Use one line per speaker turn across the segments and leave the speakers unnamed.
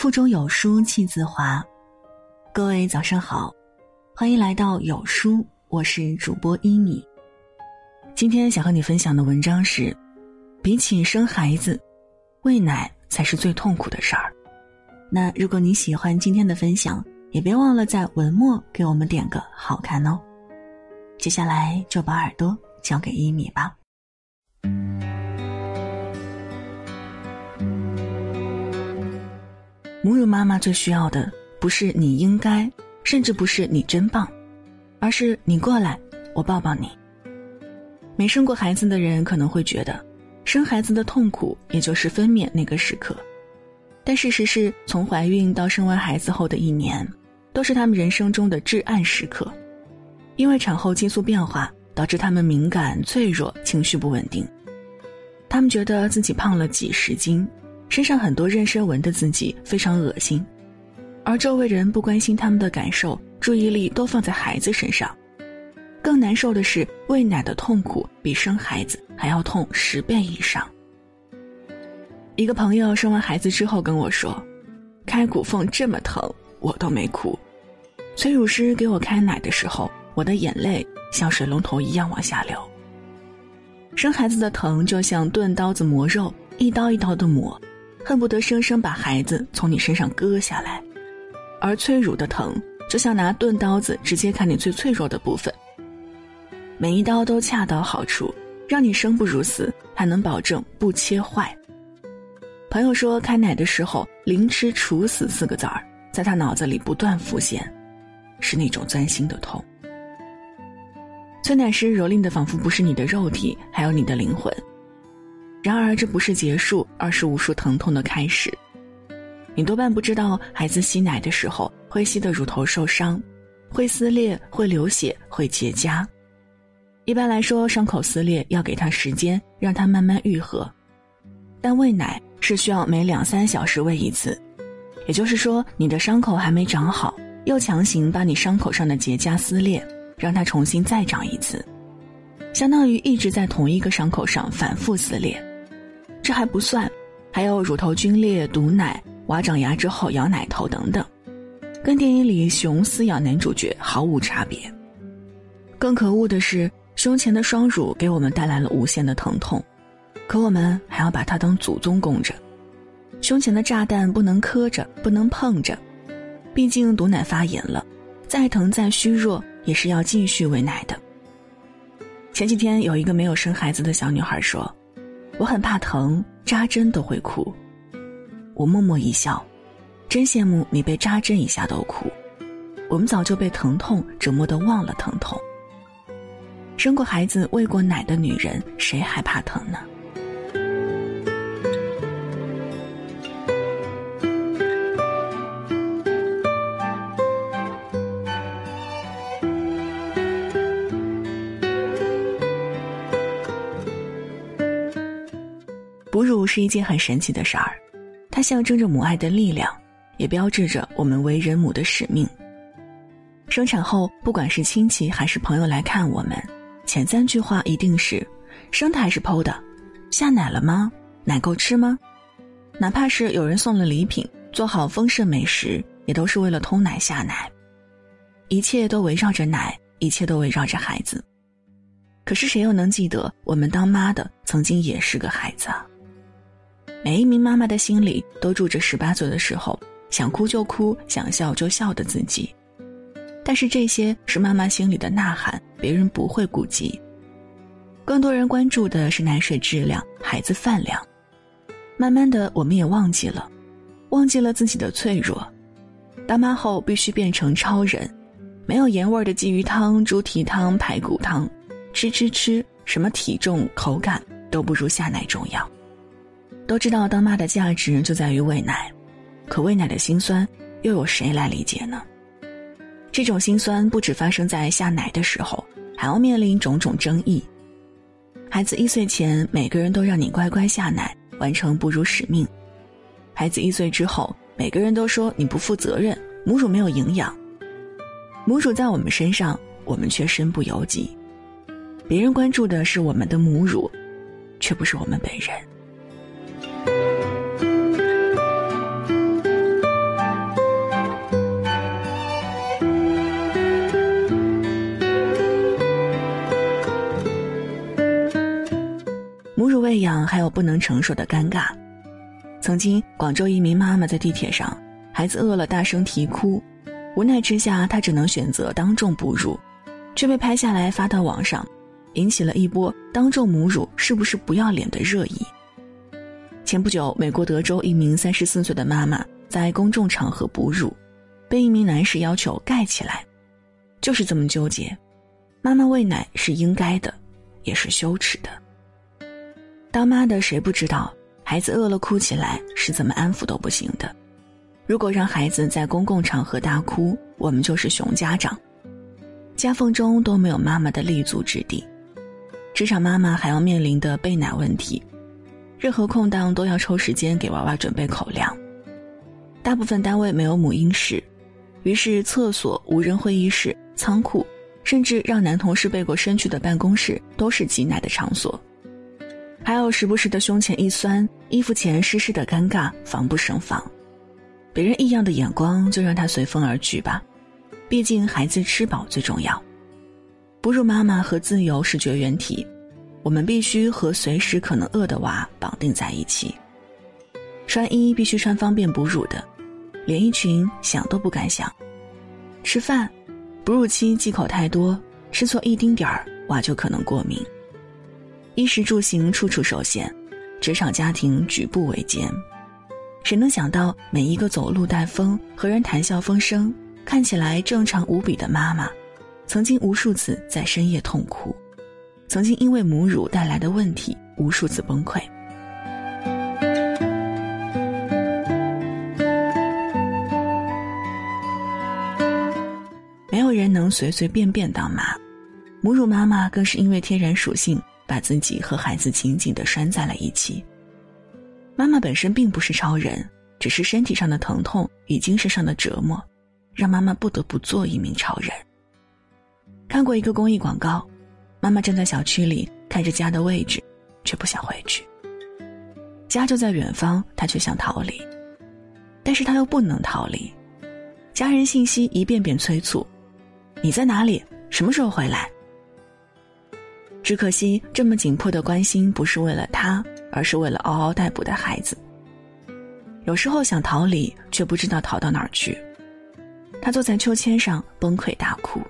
腹中有书气自华。各位早上好，欢迎来到有书，我是主播一米。今天想和你分享的文章是：比起生孩子，喂奶才是最痛苦的事儿。那如果你喜欢今天的分享，也别忘了在文末给我们点个好看哦。接下来就把耳朵交给一米吧。母乳妈妈最需要的不是你应该，甚至不是你真棒，而是你过来，我抱抱你。没生过孩子的人可能会觉得，生孩子的痛苦也就是分娩那个时刻，但事实是从怀孕到生完孩子后的一年，都是他们人生中的至暗时刻，因为产后激素变化导致他们敏感、脆弱、情绪不稳定，他们觉得自己胖了几十斤。身上很多妊娠纹的自己非常恶心，而周围人不关心他们的感受，注意力都放在孩子身上。更难受的是，喂奶的痛苦比生孩子还要痛十倍以上。一个朋友生完孩子之后跟我说：“开骨缝这么疼，我都没哭。催乳师给我开奶的时候，我的眼泪像水龙头一样往下流。生孩子的疼就像钝刀子磨肉，一刀一刀的磨。”恨不得生生把孩子从你身上割下来，而催乳的疼就像拿钝刀子直接砍你最脆弱的部分。每一刀都恰到好处，让你生不如死，还能保证不切坏。朋友说开奶的时候“凌迟处死”四个字儿在他脑子里不断浮现，是那种钻心的痛。催奶师蹂躏的仿佛不是你的肉体，还有你的灵魂。然而，这不是结束，而是无数疼痛的开始。你多半不知道，孩子吸奶的时候会吸得乳头受伤，会撕裂，会流血，会结痂。一般来说，伤口撕裂要给他时间，让他慢慢愈合。但喂奶是需要每两三小时喂一次，也就是说，你的伤口还没长好，又强行把你伤口上的结痂撕裂，让它重新再长一次，相当于一直在同一个伤口上反复撕裂。这还不算，还有乳头皲裂、堵奶、娃长牙之后咬奶头等等，跟电影里熊撕咬男主角毫无差别。更可恶的是，胸前的双乳给我们带来了无限的疼痛，可我们还要把它当祖宗供着。胸前的炸弹不能磕着，不能碰着，毕竟堵奶发炎了，再疼再虚弱也是要继续喂奶的。前几天有一个没有生孩子的小女孩说。我很怕疼，扎针都会哭。我默默一笑，真羡慕你被扎针一下都哭。我们早就被疼痛折磨的忘了疼痛。生过孩子、喂过奶的女人，谁还怕疼呢？哺乳是一件很神奇的事儿，它象征着母爱的力量，也标志着我们为人母的使命。生产后，不管是亲戚还是朋友来看我们，前三句话一定是：生的还是剖的？下奶了吗？奶够吃吗？哪怕是有人送了礼品，做好丰盛美食，也都是为了通奶下奶。一切都围绕着奶，一切都围绕着孩子。可是谁又能记得，我们当妈的曾经也是个孩子啊？每一名妈妈的心里都住着十八岁的时候想哭就哭、想笑就笑的自己，但是这些是妈妈心里的呐喊，别人不会顾及。更多人关注的是奶水质量、孩子饭量。慢慢的，我们也忘记了，忘记了自己的脆弱。当妈后必须变成超人，没有盐味的鲫鱼汤、猪蹄汤、排骨汤，吃吃吃，什么体重、口感都不如下奶重要。都知道当妈的价值就在于喂奶，可喂奶的辛酸又有谁来理解呢？这种辛酸不止发生在下奶的时候，还要面临种种争议。孩子一岁前，每个人都让你乖乖下奶，完成哺乳使命；孩子一岁之后，每个人都说你不负责任，母乳没有营养。母乳在我们身上，我们却身不由己。别人关注的是我们的母乳，却不是我们本人。还有不能承受的尴尬。曾经，广州一名妈妈在地铁上，孩子饿了大声啼哭，无奈之下，她只能选择当众哺乳，却被拍下来发到网上，引起了一波当众母乳是不是不要脸的热议。前不久，美国德州一名三十四岁的妈妈在公众场合哺乳，被一名男士要求盖起来，就是这么纠结。妈妈喂奶是应该的，也是羞耻的。当妈的谁不知道，孩子饿了哭起来是怎么安抚都不行的。如果让孩子在公共场合大哭，我们就是熊家长，夹缝中都没有妈妈的立足之地。职场妈妈还要面临的备奶问题。任何空档都要抽时间给娃娃准备口粮。大部分单位没有母婴室，于是厕所、无人会议室、仓库，甚至让男同事背过身去的办公室都是挤奶的场所。还有时不时的胸前一酸、衣服前湿湿的尴尬，防不胜防。别人异样的眼光就让他随风而去吧，毕竟孩子吃饱最重要。哺乳妈妈和自由是绝缘体。我们必须和随时可能饿的娃绑定在一起。穿衣必须穿方便哺乳的，连衣裙想都不敢想。吃饭，哺乳期忌口太多，吃错一丁点儿娃就可能过敏。衣食住行处处受限，职场家庭举步维艰。谁能想到每一个走路带风、和人谈笑风生、看起来正常无比的妈妈，曾经无数次在深夜痛哭。曾经因为母乳带来的问题，无数次崩溃。没有人能随随便便当妈，母乳妈妈更是因为天然属性，把自己和孩子紧紧的拴在了一起。妈妈本身并不是超人，只是身体上的疼痛与精神上的折磨，让妈妈不得不做一名超人。看过一个公益广告。妈妈站在小区里看着家的位置，却不想回去。家就在远方，她却想逃离，但是她又不能逃离。家人信息一遍遍催促：“你在哪里？什么时候回来？”只可惜，这么紧迫的关心不是为了他，而是为了嗷嗷待哺的孩子。有时候想逃离，却不知道逃到哪儿去。他坐在秋千上崩溃大哭。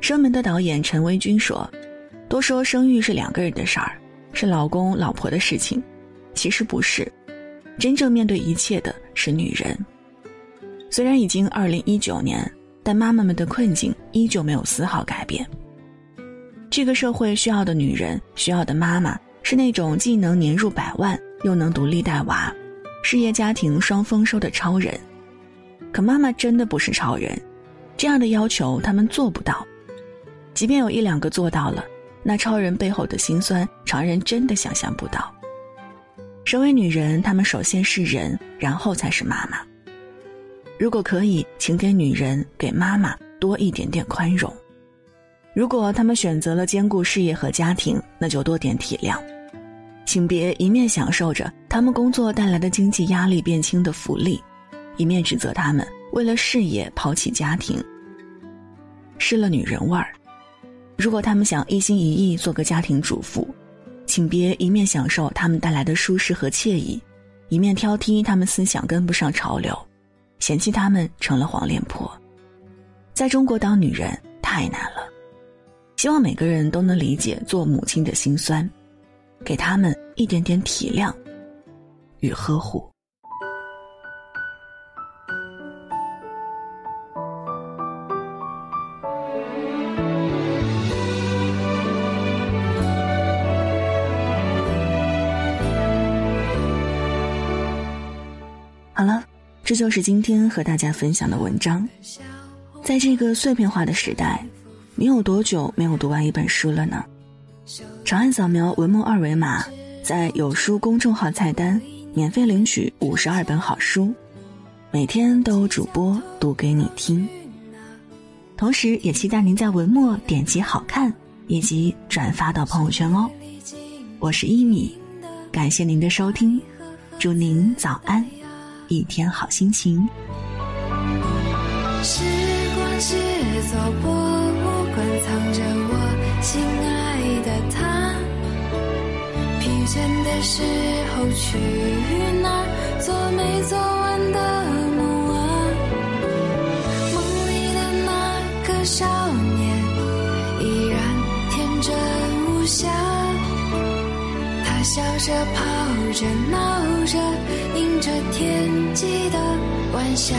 生门的导演陈维军说：“都说生育是两个人的事儿，是老公老婆的事情，其实不是，真正面对一切的是女人。虽然已经二零一九年，但妈妈们的困境依旧没有丝毫改变。这个社会需要的女人，需要的妈妈，是那种既能年入百万，又能独立带娃，事业家庭双丰收的超人。可妈妈真的不是超人，这样的要求他们做不到。”即便有一两个做到了，那超人背后的辛酸，常人真的想象不到。身为女人，她们首先是人，然后才是妈妈。如果可以，请给女人、给妈妈多一点点宽容；如果他们选择了兼顾事业和家庭，那就多点体谅。请别一面享受着他们工作带来的经济压力变轻的福利，一面指责他们为了事业抛弃家庭，失了女人味儿。如果他们想一心一意做个家庭主妇，请别一面享受他们带来的舒适和惬意，一面挑剔他们思想跟不上潮流，嫌弃他们成了黄脸婆。在中国当女人太难了，希望每个人都能理解做母亲的辛酸，给他们一点点体谅与呵护。好了，这就是今天和大家分享的文章。在这个碎片化的时代，你有多久没有读完一本书了呢？长按扫描文末二维码，在有书公众号菜单免费领取五十二本好书，每天都有主播读给你听。同时，也期待您在文末点击好看以及转发到朋友圈哦。我是一米，感谢您的收听，祝您早安。一天好心情。时光是座博物馆，藏着我心爱的他。
疲倦的时候去哪儿？做没做完的梦啊？梦里的那个少年依然天真无邪，他笑着跑着闹着，迎着天际的晚霞。